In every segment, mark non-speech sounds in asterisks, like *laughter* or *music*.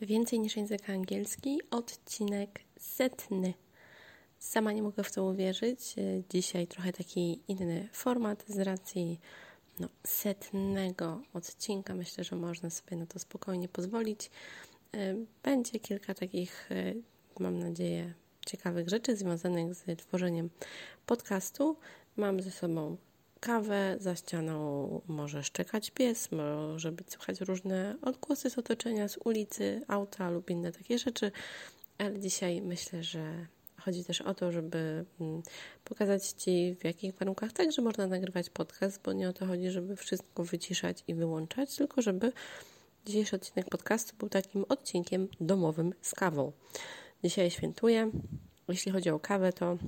Więcej niż język angielski, odcinek setny. Sama nie mogę w to uwierzyć. Dzisiaj trochę taki inny format z racji no, setnego odcinka. Myślę, że można sobie na to spokojnie pozwolić. Będzie kilka takich, mam nadzieję, ciekawych rzeczy związanych z tworzeniem podcastu. Mam ze sobą kawę, za ścianą może szczekać pies, może być słychać różne odgłosy z otoczenia, z ulicy, auta lub inne takie rzeczy, ale dzisiaj myślę, że chodzi też o to, żeby mm, pokazać Ci, w jakich warunkach także można nagrywać podcast, bo nie o to chodzi, żeby wszystko wyciszać i wyłączać, tylko żeby dzisiejszy odcinek podcastu był takim odcinkiem domowym z kawą. Dzisiaj świętuję. Jeśli chodzi o kawę, to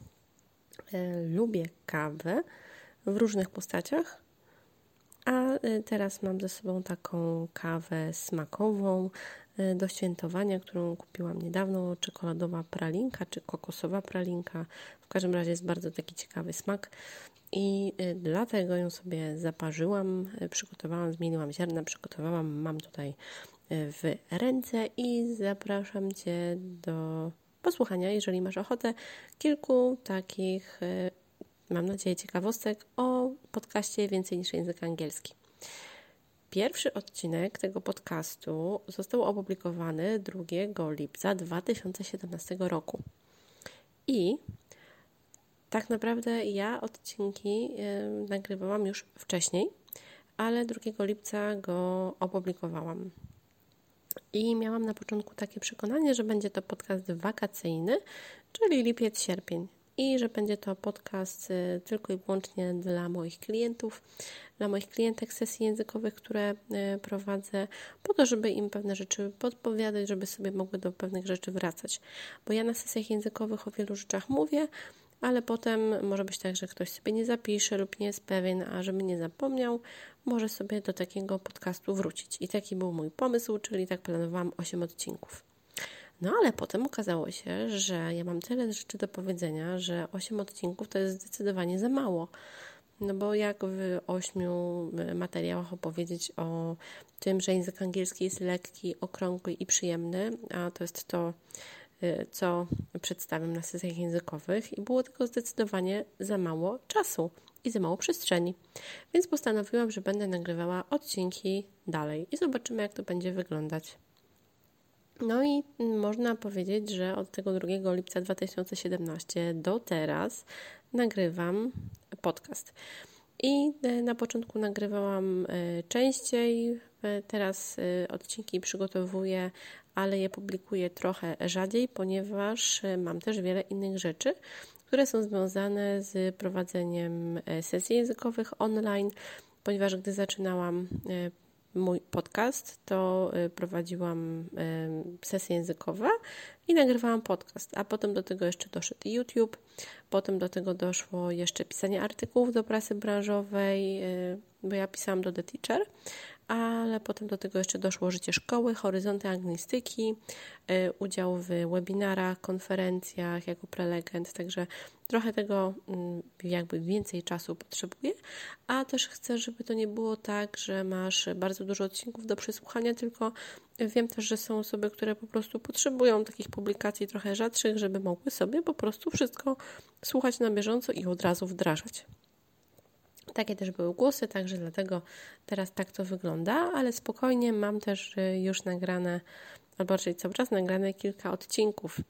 e, lubię kawę w różnych postaciach. A y, teraz mam ze sobą taką kawę smakową y, do świętowania, którą kupiłam niedawno. Czekoladowa pralinka czy kokosowa pralinka. W każdym razie jest bardzo taki ciekawy smak. I y, dlatego ją sobie zaparzyłam, przygotowałam, zmieniłam ziarna, przygotowałam. Mam tutaj w ręce i zapraszam Cię do posłuchania, jeżeli masz ochotę, kilku takich mam nadzieję, ciekawostek o podcaście Więcej niż język angielski. Pierwszy odcinek tego podcastu został opublikowany 2 lipca 2017 roku. I tak naprawdę ja odcinki nagrywałam już wcześniej, ale 2 lipca go opublikowałam. I miałam na początku takie przekonanie, że będzie to podcast wakacyjny, czyli lipiec-sierpień i że będzie to podcast y, tylko i wyłącznie dla moich klientów, dla moich klientek sesji językowych, które y, prowadzę, po to, żeby im pewne rzeczy podpowiadać, żeby sobie mogły do pewnych rzeczy wracać. Bo ja na sesjach językowych o wielu rzeczach mówię, ale potem może być tak, że ktoś sobie nie zapisze lub nie jest pewien, a żeby nie zapomniał, może sobie do takiego podcastu wrócić. I taki był mój pomysł, czyli tak planowałam 8 odcinków. No ale potem okazało się, że ja mam tyle rzeczy do powiedzenia, że 8 odcinków to jest zdecydowanie za mało. No bo jak w ośmiu e, materiałach opowiedzieć o tym, że język angielski jest lekki, okrągły i przyjemny, a to jest to, e, co przedstawiam na sesjach językowych i było tego zdecydowanie za mało czasu i za mało przestrzeni. Więc postanowiłam, że będę nagrywała odcinki dalej i zobaczymy, jak to będzie wyglądać. No i można powiedzieć, że od tego 2 lipca 2017 do teraz nagrywam podcast. I e, na początku nagrywałam e, częściej, e, teraz odcinki przygotowuję, ale je publikuję trochę rzadziej, ponieważ mam też wiele innych rzeczy, które są związane z prowadzeniem sesji językowych online, ponieważ gdy zaczynałam mój podcast, to y, prowadziłam y, sesje językowe i nagrywałam podcast, a potem do tego jeszcze doszedł YouTube, potem do tego doszło jeszcze pisanie artykułów do prasy branżowej, y, bo ja pisałam do The Teacher, ale potem do tego jeszcze doszło życie szkoły, horyzonty anglistyki, y, udział w webinarach, konferencjach jako prelegent, także trochę tego mm, jakby więcej czasu potrzebuję, a też chcę, żeby to nie było tak, że masz bardzo dużo odcinków do przesłuchania, tylko wiem też, że są osoby, które po prostu potrzebują takich publikacji trochę rzadszych, żeby mogły sobie po prostu wszystko słuchać na bieżąco i od razu wdrażać. Takie też były głosy, także dlatego teraz tak to wygląda, ale spokojnie mam też y, już nagrane, albo raczej cały czas nagrane kilka odcinków.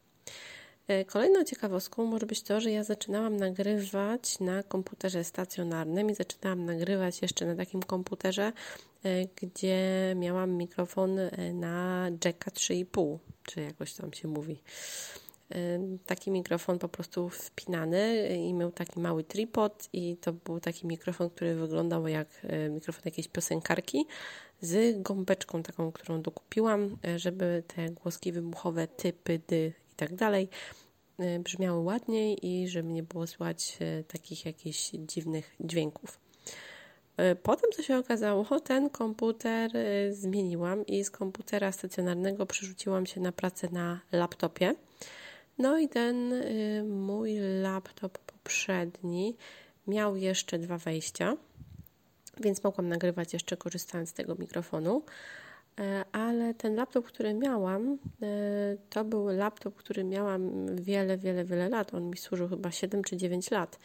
Y, kolejną ciekawostką może być to, że ja zaczynałam nagrywać na komputerze stacjonarnym i zaczynałam nagrywać jeszcze na takim komputerze, y, gdzie miałam mikrofon na jacka 3,5, czy jakoś tam się mówi taki mikrofon po prostu wpinany i miał taki mały tripod i to był taki mikrofon, który wyglądał jak e, mikrofon jakiejś piosenkarki z gąbeczką taką, którą dokupiłam, e, żeby te głoski wybuchowe, typy, dy i tak dalej brzmiały ładniej i żeby nie było słychać takich jakichś dziwnych dźwięków. Potem, co się okazało, *laughs* ten komputer zmieniłam i z komputera stacjonarnego przerzuciłam się na pracę na laptopie. No i ten y, mój laptop poprzedni miał jeszcze dwa wejścia, więc mogłam nagrywać jeszcze korzystając z tego mikrofonu. e, ale ten laptop, który miałam, to był laptop, który miałam wiele, wiele, wiele lat. On mi służył chyba 7 czy 9 lat.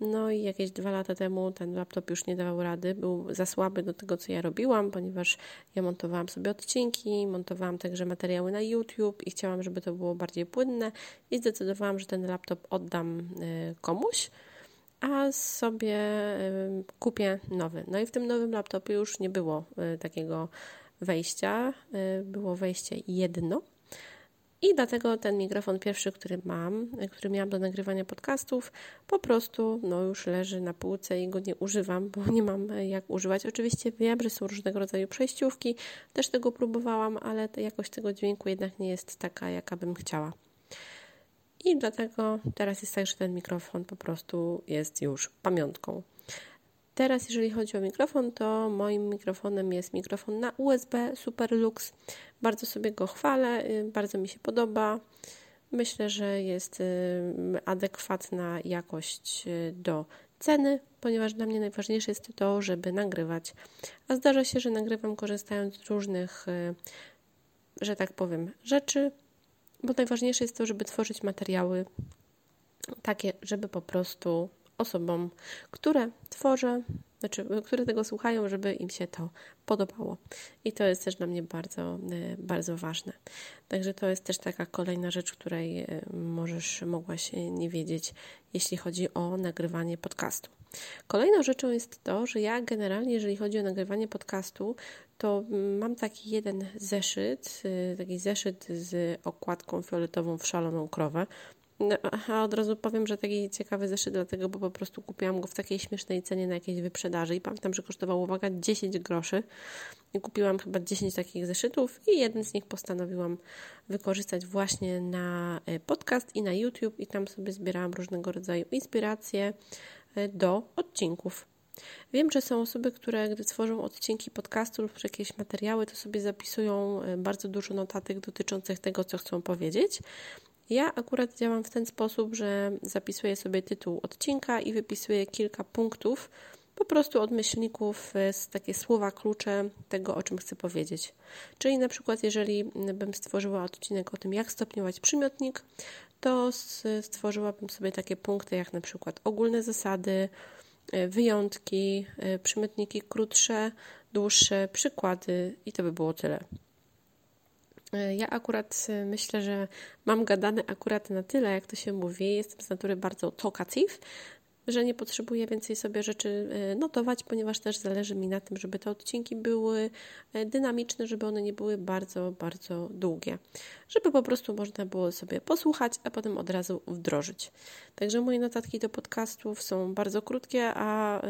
No i jakieś dwa lata temu ten laptop już nie dawał rady, był za słaby do tego, co ja robiłam, ponieważ ja montowałam sobie odcinki, montowałam także materiały na YouTube i chciałam, żeby to było bardziej płynne i zdecydowałam, że ten laptop oddam y, komuś, a sobie y, kupię nowy. No i w tym nowym laptopie już nie było y, takiego wejścia, było wejście jedno i dlatego ten mikrofon pierwszy, który mam, który miałam do nagrywania podcastów, po prostu no, już leży na półce i go nie używam, bo nie mam jak używać. Oczywiście wiem, że są różnego rodzaju przejściówki, też tego próbowałam, ale jakość tego dźwięku jednak nie jest taka, jaka bym chciała. I dlatego teraz jest tak, że ten mikrofon po prostu jest już pamiątką. Teraz, jeżeli chodzi o mikrofon, to moim mikrofonem jest mikrofon na USB Superlux. Bardzo sobie go chwalę, y, bardzo mi się podoba. Myślę, że jest y, adekwatna jakość y, do ceny, ponieważ dla mnie najważniejsze jest to, żeby nagrywać. A zdarza się, że nagrywam korzystając z różnych, że tak powiem, rzeczy, bo najważniejsze jest to, żeby tworzyć materiały takie, żeby po prostu osobom, które tworzę, znaczy, które tego słuchają, żeby im się to podobało. I to jest też dla mnie bardzo, e, bardzo ważne. Także to jest też taka kolejna rzecz, której e, możesz, mogłaś nie wiedzieć, jeśli chodzi o nagrywanie podcastu. Kolejną rzeczą jest to, że ja generalnie, jeżeli chodzi o nagrywanie podcastu, to mam taki jeden zeszyt, e, taki zeszyt z okładką fioletową w szaloną krowę. No, a od razu powiem, że taki ciekawy zeszyt, dlatego, bo po prostu kupiłam go w takiej śmiesznej cenie na jakiejś wyprzedaży i pamiętam, że kosztował, uwaga, 10 groszy i kupiłam chyba 10 takich zeszytów i jeden z nich postanowiłam wykorzystać właśnie na e, podcast i na YouTube i tam sobie zbierałam różnego rodzaju inspiracje e, do odcinków. Wiem, że są osoby, które gdy tworzą odcinki podcastu lub jakieś materiały, to sobie zapisują e, bardzo dużo notatek dotyczących tego, co chcą powiedzieć. Ja akurat działam w ten sposób, że zapisuję sobie tytuł odcinka i wypisuję kilka punktów, po prostu od myślników e, takie słowa klucze tego, o czym chcę powiedzieć. Czyli na przykład, jeżeli bym stworzyła odcinek o tym, jak stopniować przymiotnik, to stworzyłabym sobie takie punkty, jak na przykład ogólne zasady, e, wyjątki, e, przymiotniki krótsze, dłuższe, przykłady i to by było tyle. E, ja akurat e, myślę, że mam gadane akurat na tyle, jak to się mówi. Jestem z natury bardzo talkative, że nie potrzebuję więcej sobie rzeczy e, notować, ponieważ też zależy mi na tym, żeby te odcinki były dynamiczne, żeby one nie były bardzo, bardzo długie. Żeby po prostu można było sobie posłuchać, a potem od razu wdrożyć. Także moje notatki do podcastów są bardzo krótkie, a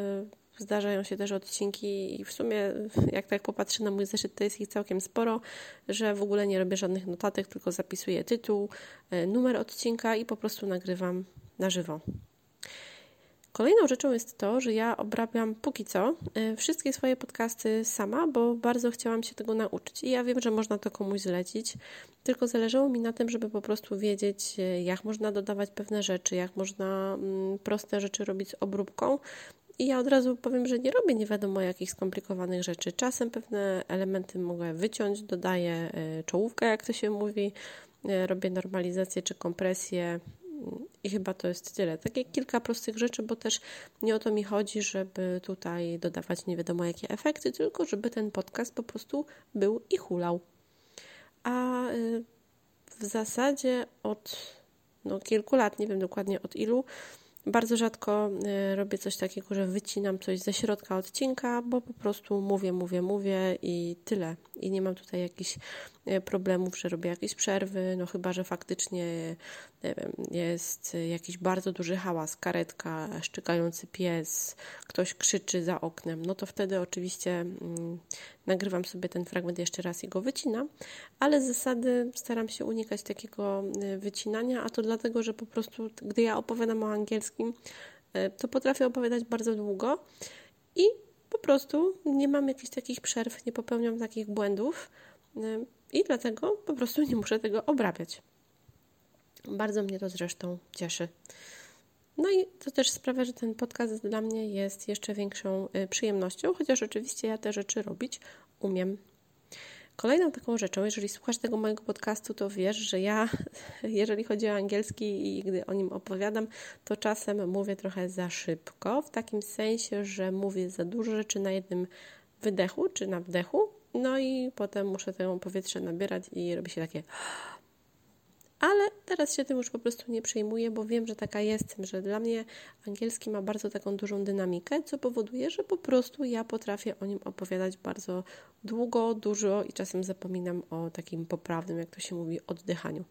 Zdarzają się też odcinki i w sumie, jak tak popatrzę na mój zeszyt, to jest ich całkiem sporo, że w ogóle nie robię żadnych notatek, tylko zapisuję tytuł, e, numer odcinka i po prostu nagrywam na żywo. Kolejną rzeczą jest to, że ja obrabiam póki co e, wszystkie swoje podcasty sama, bo bardzo chciałam się tego nauczyć. I ja wiem, że można to komuś zlecić, tylko zależało mi na tym, żeby po prostu wiedzieć, e, jak można dodawać pewne rzeczy, jak można mm, proste rzeczy robić z obróbką, i ja od razu powiem, że nie robię nie wiadomo jakich skomplikowanych rzeczy. Czasem pewne elementy mogę wyciąć, dodaję e, czołówkę, jak to się mówi, e, robię normalizację czy kompresję i chyba to jest tyle. Takie kilka prostych rzeczy, bo też nie o to mi chodzi, żeby tutaj dodawać nie wiadomo jakie efekty, tylko żeby ten podcast po prostu był i hulał. A e, w zasadzie od no, kilku lat, nie wiem dokładnie od ilu, bardzo rzadko y, robię coś takiego, że wycinam coś ze środka odcinka, bo po prostu mówię, mówię, mówię i tyle. I nie mam tutaj jakichś problemów, że robię jakieś przerwy, no chyba, że faktycznie wiem, jest jakiś bardzo duży hałas, karetka, szczekający pies, ktoś krzyczy za oknem, no to wtedy oczywiście mm, nagrywam sobie ten fragment jeszcze raz i go wycinam, ale z zasady staram się unikać takiego y, wycinania, a to dlatego, że po prostu gdy ja opowiadam o angielskim, y, to potrafię opowiadać bardzo długo i po prostu nie mam jakichś takich przerw, nie popełniam takich błędów i dlatego po prostu nie muszę tego obrabiać. Bardzo mnie to zresztą cieszy. No i to też sprawia, że ten podcast dla mnie jest jeszcze większą y, przyjemnością, chociaż oczywiście ja te rzeczy robić umiem. Kolejną taką rzeczą, jeżeli słuchasz tego mojego podcastu, to wiesz, że ja, *laughs* jeżeli chodzi o angielski i gdy o nim opowiadam, to czasem mówię trochę za szybko, w takim sensie, że mówię za dużo rzeczy na jednym wydechu czy na wdechu, no i potem muszę tę powietrze nabierać i robi się takie *gasps* ale teraz się tym już po prostu nie przejmuję, bo wiem, że taka jestem, że dla mnie angielski ma bardzo taką dużą dynamikę, co powoduje, że po prostu ja potrafię o nim opowiadać bardzo długo, dużo i czasem zapominam o takim poprawnym, jak to się mówi, oddychaniu.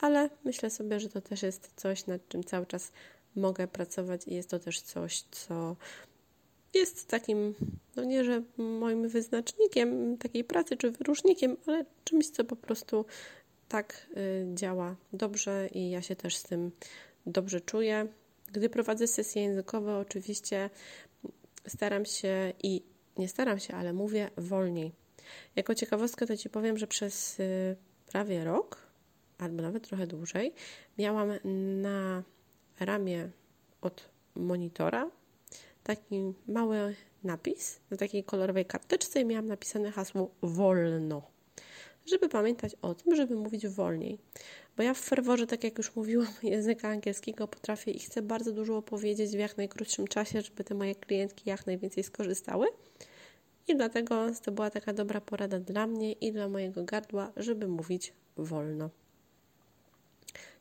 Ale myślę sobie, że to też jest coś, nad czym cały czas mogę pracować i jest to też coś, co jest takim, no nie, że moim wyznacznikiem takiej pracy czy wyróżnikiem, ale czymś, co po prostu tak y, działa dobrze i ja się też z tym dobrze czuję. Gdy prowadzę sesje językowe, oczywiście staram się i nie staram się, ale mówię wolniej. Jako ciekawostkę to Ci powiem, że przez y, prawie rok, albo nawet trochę dłużej, miałam na ramię od monitora taki mały napis na takiej kolorowej karteczce i miałam napisane hasło wolno żeby pamiętać o tym, żeby mówić wolniej. Bo ja w ferworze, tak jak już mówiłam, *laughs* języka angielskiego potrafię i chcę bardzo dużo opowiedzieć w jak najkrótszym czasie, żeby te moje klientki jak najwięcej skorzystały. I dlatego to była taka dobra porada dla mnie i dla mojego gardła, żeby mówić wolno.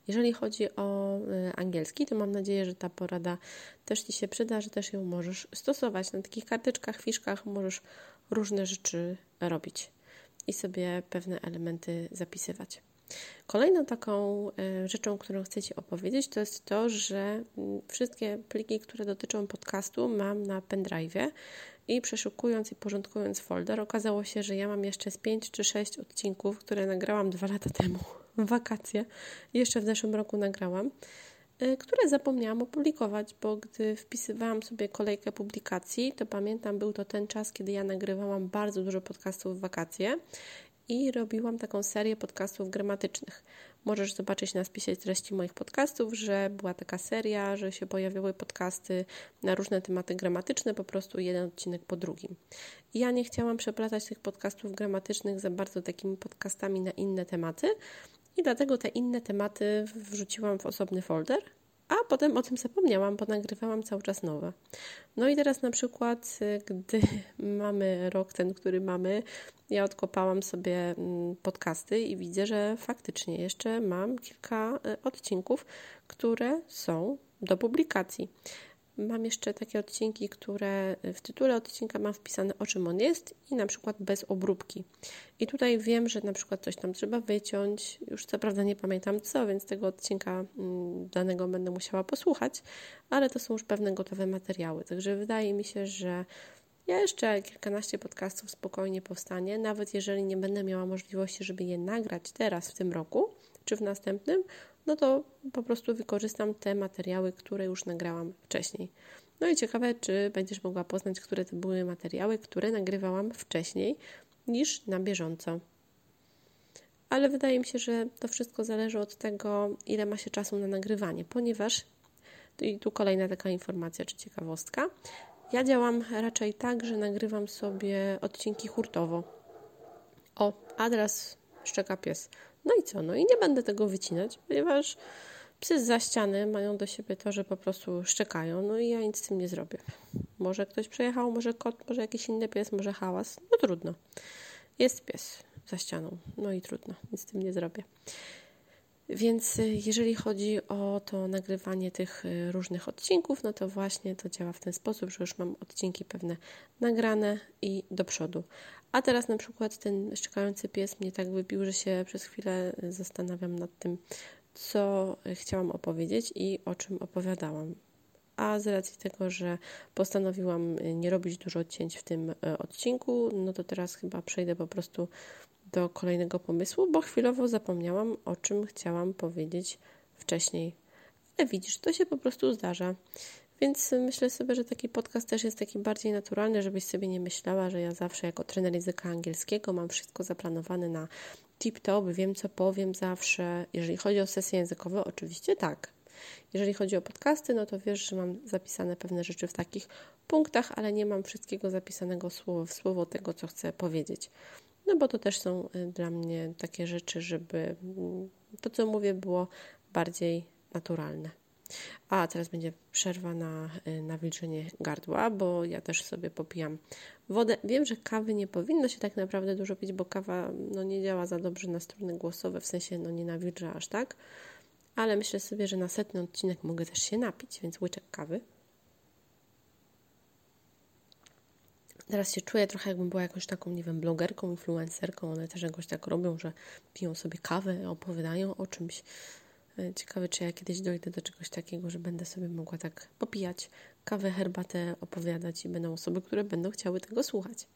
Jeżeli chodzi o y, angielski, to mam nadzieję, że ta porada też Ci się przyda, że też ją możesz stosować. Na takich karteczkach, fiszkach możesz różne rzeczy robić i sobie pewne elementy zapisywać. Kolejną taką e, rzeczą, którą chcę Ci opowiedzieć, to jest to, że mm, wszystkie pliki, które dotyczą podcastu, mam na pendrive i przeszukując i porządkując folder, okazało się, że ja mam jeszcze z 5 czy 6 odcinków, które nagrałam dwa lata temu wakacje. Jeszcze w zeszłym roku nagrałam. Y, które zapomniałam opublikować, bo gdy wpisywałam sobie kolejkę publikacji, to pamiętam, był to ten czas, kiedy ja nagrywałam bardzo dużo podcastów w wakacje i robiłam taką serię podcastów gramatycznych. Możesz zobaczyć na spisie treści moich podcastów, że była taka seria, że się pojawiały podcasty na różne tematy gramatyczne, po prostu jeden odcinek po drugim. I ja nie chciałam przeplatać tych podcastów gramatycznych za bardzo takimi podcastami na inne tematy, i dlatego te inne tematy wrzuciłam w osobny folder, a potem o tym zapomniałam, bo nagrywałam cały czas nowe. No i teraz na przykład, y, gdy *laughs* mamy rok ten, który mamy, ja odkopałam sobie mm, podcasty i widzę, że faktycznie jeszcze mam kilka y, odcinków, które są do publikacji. Mam jeszcze takie odcinki, które w tytule odcinka mam wpisane o czym on jest i na przykład bez obróbki. I tutaj wiem, że na przykład coś tam trzeba wyciąć. Już co prawda nie pamiętam co, więc tego odcinka mm, danego będę musiała posłuchać, ale to są już pewne gotowe materiały. Także wydaje mi się, że jeszcze kilkanaście podcastów spokojnie powstanie, nawet jeżeli nie będę miała możliwości, żeby je nagrać teraz w tym roku czy w następnym, no to po prostu wykorzystam te materiały, które już nagrałam wcześniej. No i ciekawe, czy będziesz mogła poznać, które to były materiały, które nagrywałam wcześniej niż na bieżąco. Ale wydaje mi się, że to wszystko zależy od tego, ile ma się czasu na nagrywanie, ponieważ i tu kolejna taka informacja czy ciekawostka. Ja działam raczej tak, że nagrywam sobie odcinki hurtowo. O, adres szczeka pies. No i co? No i nie będę tego wycinać, ponieważ psy za ściany mają do siebie to, że po prostu szczekają, no i ja nic z tym nie zrobię. Może ktoś przejechał, może kot, może jakiś inny pies, może hałas. No trudno. Jest pies za ścianą, no i trudno, nic z tym nie zrobię. Więc y, jeżeli chodzi o to nagrywanie tych y, różnych odcinków, no to właśnie to działa w ten sposób, że już mam odcinki pewne nagrane i do przodu. A teraz na przykład ten szczekający pies mnie tak wybił, że się przez chwilę zastanawiam nad tym, co chciałam opowiedzieć i o czym opowiadałam. A z racji tego, że postanowiłam nie robić dużo odcięć w tym odcinku, no to teraz chyba przejdę po prostu do kolejnego pomysłu, bo chwilowo zapomniałam, o czym chciałam powiedzieć wcześniej. Ale widzisz, to się po prostu zdarza. Więc myślę sobie, że taki podcast też jest taki bardziej naturalny, żebyś sobie nie myślała, że ja zawsze jako trener języka angielskiego mam wszystko zaplanowane na tip-top, wiem co powiem zawsze. Jeżeli chodzi o sesje językowe, oczywiście tak. Jeżeli chodzi o podcasty, no to wiesz, że mam zapisane pewne rzeczy w takich punktach, ale nie mam wszystkiego zapisanego słowo w słowo tego, co chcę powiedzieć. No bo to też są y, dla mnie takie rzeczy, żeby mm, to, co mówię, było bardziej naturalne. A teraz będzie przerwa na y, nawilżenie gardła, bo ja też sobie popijam wodę. Wiem, że kawy nie powinno się tak naprawdę dużo pić, bo kawa no, nie działa za dobrze na struny głosowe, w sensie no, nie nawilża aż tak. Ale myślę sobie, że na setny odcinek mogę też się napić, więc łyczek kawy. Teraz się czuję trochę jakbym była jakąś taką, nie wiem, blogerką, influencerką. One też jakoś tak robią, że piją sobie kawę, opowiadają o czymś. E, ciekawe, czy ja kiedyś dojdę do czegoś takiego, że będę sobie mogła tak popijać kawę, herbatę, opowiadać i będą osoby, które będą chciały tego słuchać.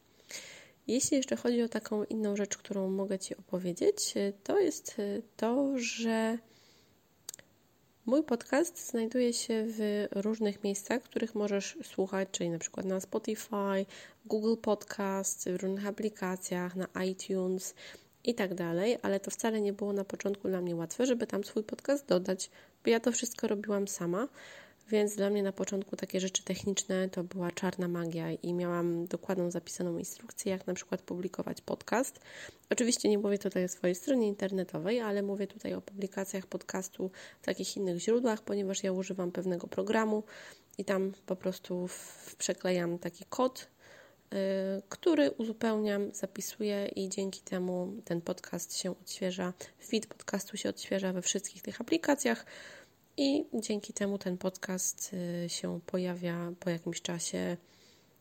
Jeśli jeszcze chodzi o taką inną rzecz, którą mogę Ci opowiedzieć, e, to jest e, to, że Mój podcast znajduje się w różnych miejscach, których możesz słuchać, czyli na przykład na Spotify, Google Podcast, w różnych aplikacjach, na iTunes i tak dalej, ale to wcale nie było na początku dla mnie łatwe, żeby tam swój podcast dodać, bo ja to wszystko robiłam sama. Więc dla mnie na początku takie rzeczy techniczne to była czarna magia i miałam dokładną zapisaną instrukcję, jak na przykład publikować podcast. Oczywiście nie mówię tutaj o swojej stronie internetowej, ale mówię tutaj o publikacjach podcastu w takich innych źródłach, ponieważ ja używam pewnego programu i tam po prostu przeklejam taki kod, yy, który uzupełniam, zapisuję i dzięki temu ten podcast się odświeża, feed podcastu się odświeża we wszystkich tych aplikacjach i dzięki temu ten podcast y, się pojawia po jakimś czasie.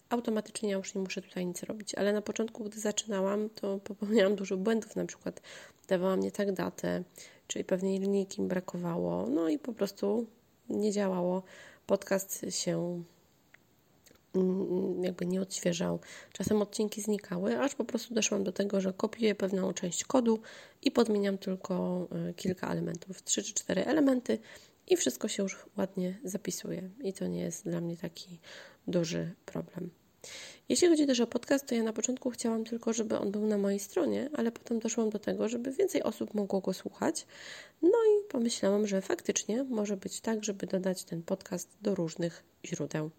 Automatycznie ja już nie muszę tutaj nic robić, ale na początku, gdy zaczynałam, to *laughs* popełniałam dużo błędów. Na przykład dawałam nie tak datę, czyli pewnej linijki mi brakowało, no i po prostu nie działało. Podcast się mm, jakby nie odświeżał. Czasem odcinki znikały, aż po prostu doszłam do tego, że kopiuję pewną część kodu i podmieniam tylko y, kilka elementów, trzy czy cztery elementy i wszystko się już ładnie zapisuje. I to nie jest dla mnie taki duży problem. Jeśli chodzi też o podcast, to ja na początku chciałam tylko, żeby on był na mojej stronie, ale potem doszłam do tego, żeby więcej osób mogło go słuchać. No i pomyślałam, że faktycznie może być tak, żeby dodać ten podcast do różnych źródeł.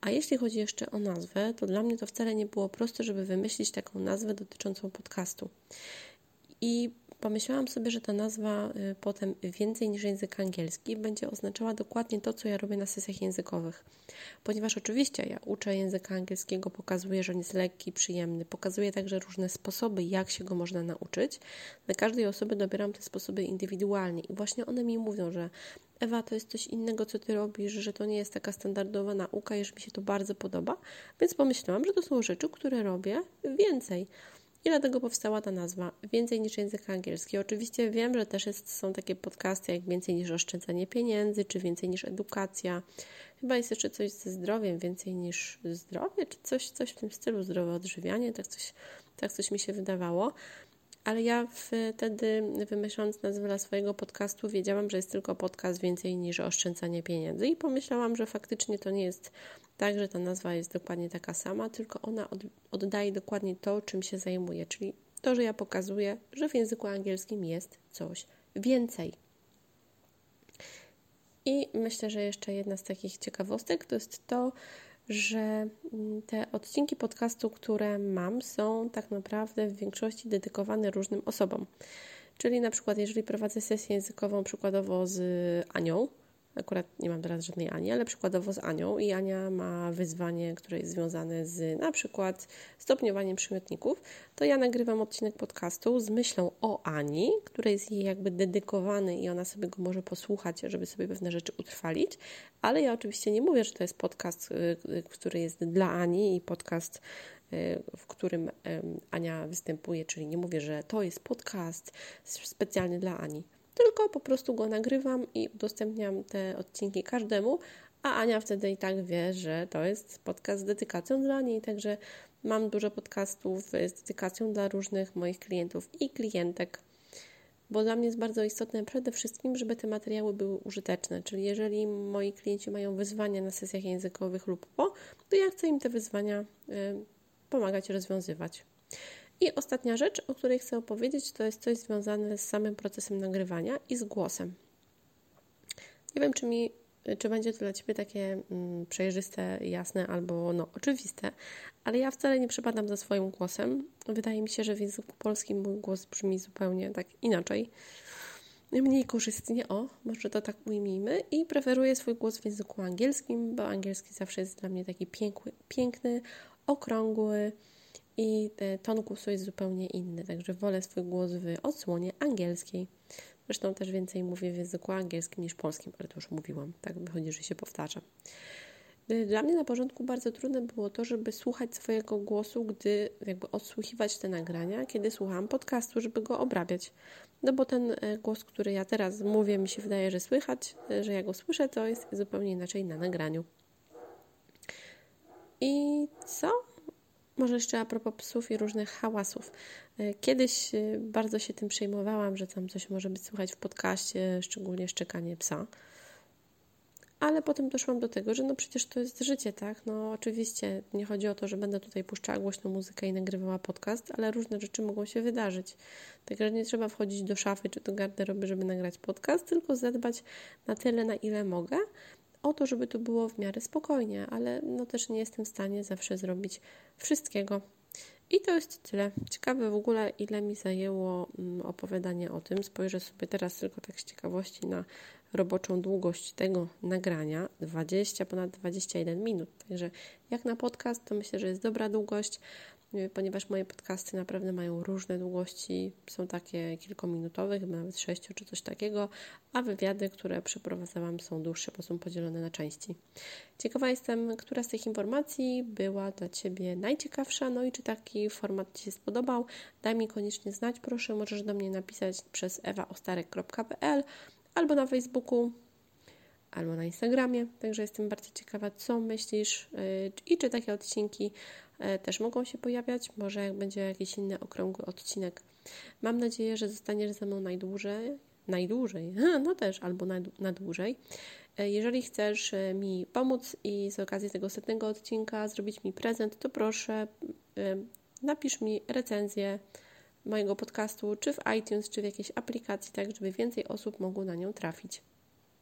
A jeśli chodzi jeszcze o nazwę, to dla mnie to wcale nie było proste, żeby wymyślić taką nazwę dotyczącą podcastu. I Pomyślałam sobie, że ta nazwa y, potem więcej niż język angielski będzie oznaczała dokładnie to, co ja robię na sesjach językowych. Ponieważ oczywiście ja uczę języka angielskiego, pokazuję, że on jest lekki, przyjemny, pokazuję także różne sposoby, jak się go można nauczyć. Dla każdej osoby dobieram te sposoby indywidualnie i właśnie one mi mówią, że Ewa, to jest coś innego, co ty robisz, że to nie jest taka standardowa nauka i że mi się to bardzo podoba, więc pomyślałam, że to są rzeczy, które robię więcej. I dlatego powstała ta nazwa Więcej niż język angielski. Oczywiście wiem, że też jest, są takie podcasty jak Więcej niż oszczędzanie pieniędzy, czy Więcej niż edukacja. Chyba jest jeszcze coś ze zdrowiem, Więcej niż zdrowie, czy coś, coś w tym stylu, zdrowe odżywianie, tak coś, tak coś mi się wydawało. Ale ja wtedy, wymyślając nazwę dla swojego podcastu, wiedziałam, że jest tylko podcast więcej niż oszczędzanie pieniędzy i pomyślałam, że faktycznie to nie jest tak, że ta nazwa jest dokładnie taka sama, tylko ona oddaje dokładnie to, czym się zajmuje, czyli to, że ja pokazuję, że w języku angielskim jest coś więcej. I myślę, że jeszcze jedna z takich ciekawostek to jest to, że mm, te odcinki podcastu, które mam, są tak naprawdę w większości dedykowane różnym osobom. Czyli na przykład, jeżeli prowadzę sesję językową przykładowo z Anią, Akurat nie mam teraz żadnej Ani, ale przykładowo z Anią. I Ania ma wyzwanie, które jest związane z na przykład stopniowaniem przymiotników, to ja nagrywam odcinek podcastu z myślą o Ani, który jest jej jakby dedykowany i ona sobie go może posłuchać, żeby sobie pewne rzeczy utrwalić, ale ja oczywiście nie mówię, że to jest podcast, y, y, który jest dla Ani i podcast y, w którym Ania występuje, czyli nie mówię, że to jest podcast specjalny dla Ani tylko po prostu go nagrywam i udostępniam te odcinki każdemu, a Ania wtedy i tak wie, że to jest podcast z dedykacją dla niej, także mam dużo podcastów z dedykacją dla różnych moich klientów i klientek, bo dla mnie jest bardzo istotne przede wszystkim, żeby te materiały były użyteczne, czyli jeżeli moi klienci mają wyzwania na sesjach językowych lub po, to ja chcę im te wyzwania y, pomagać rozwiązywać. I ostatnia rzecz, o której chcę opowiedzieć, to jest coś związane z samym procesem nagrywania i z głosem. Nie wiem, czy mi czy będzie to dla Ciebie takie mm, przejrzyste, jasne albo no, oczywiste, ale ja wcale nie przepadam za swoim głosem. Wydaje mi się, że w języku polskim mój głos brzmi zupełnie tak inaczej. Mniej korzystnie, o, może to tak ujmijmy, i preferuję swój głos w języku angielskim, bo angielski zawsze jest dla mnie taki piękny, piękny okrągły i ton głosu jest zupełnie inny, także wolę swój głos w odsłonie angielskiej. Zresztą też więcej mówię w języku angielskim niż polskim, ale to już mówiłam, tak wychodzi, że się powtarzam. Y, dla mnie na porządku bardzo trudne było to, żeby słuchać swojego głosu, gdy jakby odsłuchiwać te nagrania, kiedy słuchałam podcastu, żeby go obrabiać. No bo ten e, głos, który ja teraz mówię, mi się wydaje, że słychać, e, że ja go słyszę, to jest zupełnie inaczej na nagraniu. I co? Może jeszcze a propos psów i różnych hałasów. E, kiedyś bardzo się tym przejmowałam, że tam coś może być słychać w podcaście, szczególnie szczekanie psa ale potem doszłam do tego, że no przecież to jest życie, tak? No oczywiście nie chodzi o to, że będę tutaj puszczała głośną muzykę i nagrywała podcast, ale różne rzeczy mogą się wydarzyć. Także nie trzeba wchodzić do szafy czy do garderoby, żeby nagrać podcast, tylko zadbać na tyle, na ile mogę, o to, żeby to było w miarę spokojnie, ale no też nie jestem w stanie zawsze zrobić wszystkiego. I to jest tyle. Ciekawe w ogóle, ile mi zajęło mm, opowiadanie o tym. Spojrzę sobie teraz tylko tak z ciekawości na roboczą długość tego nagrania 20, ponad 21 minut. Także jak na podcast, to myślę, że jest dobra długość, ponieważ moje podcasty naprawdę mają różne długości. Są takie kilkominutowe, chyba nawet 6 czy coś takiego, a wywiady, które przeprowadzałam, są dłuższe, bo są podzielone na części. Ciekawa jestem, która z tych informacji była dla Ciebie najciekawsza, no i czy taki format Ci się spodobał. Daj mi koniecznie znać, proszę, możesz do mnie napisać przez ewaostarek.pl albo na Facebooku, albo na Instagramie. Także jestem bardzo ciekawa, co myślisz y, i czy takie odcinki y, też mogą się pojawiać. Może jak będzie jakiś inny okrągły odcinek. Mam nadzieję, że zostaniesz ze mną najdłużej. Najdłużej, *laughs* no też, albo na, na dłużej. Y, jeżeli chcesz mi pomóc i z okazji tego setnego odcinka zrobić mi prezent, to proszę napisz mi recenzję mojego podcastu, czy w iTunes, czy w jakiejś aplikacji, tak żeby więcej osób mogło na nią trafić.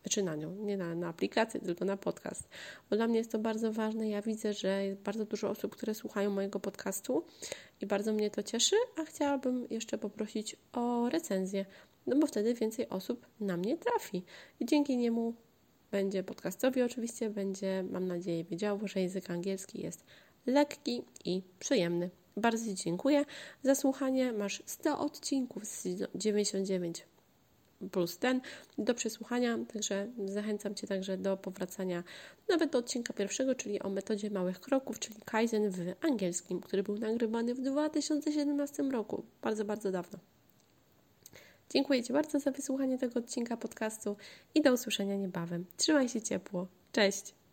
Znaczy na nią, nie na, na aplikację, tylko na podcast. Bo dla mnie jest to bardzo ważne. Ja widzę, że jest bardzo dużo osób, które słuchają mojego podcastu i bardzo mnie to cieszy, a chciałabym jeszcze poprosić o recenzję, no bo wtedy więcej osób na mnie trafi. I dzięki niemu będzie podcastowi oczywiście, będzie, mam nadzieję, wiedziało, że język angielski jest lekki i przyjemny. Bardzo Ci dziękuję za słuchanie. Masz 100 odcinków z 99 plus ten do przesłuchania, także zachęcam Cię także do powracania nawet do odcinka pierwszego, czyli o metodzie małych kroków, czyli Kaizen w angielskim, który był nagrywany w 2017 roku, bardzo, bardzo dawno. Dziękuję Ci bardzo za wysłuchanie tego odcinka podcastu i do usłyszenia niebawem. Trzymaj się ciepło. Cześć!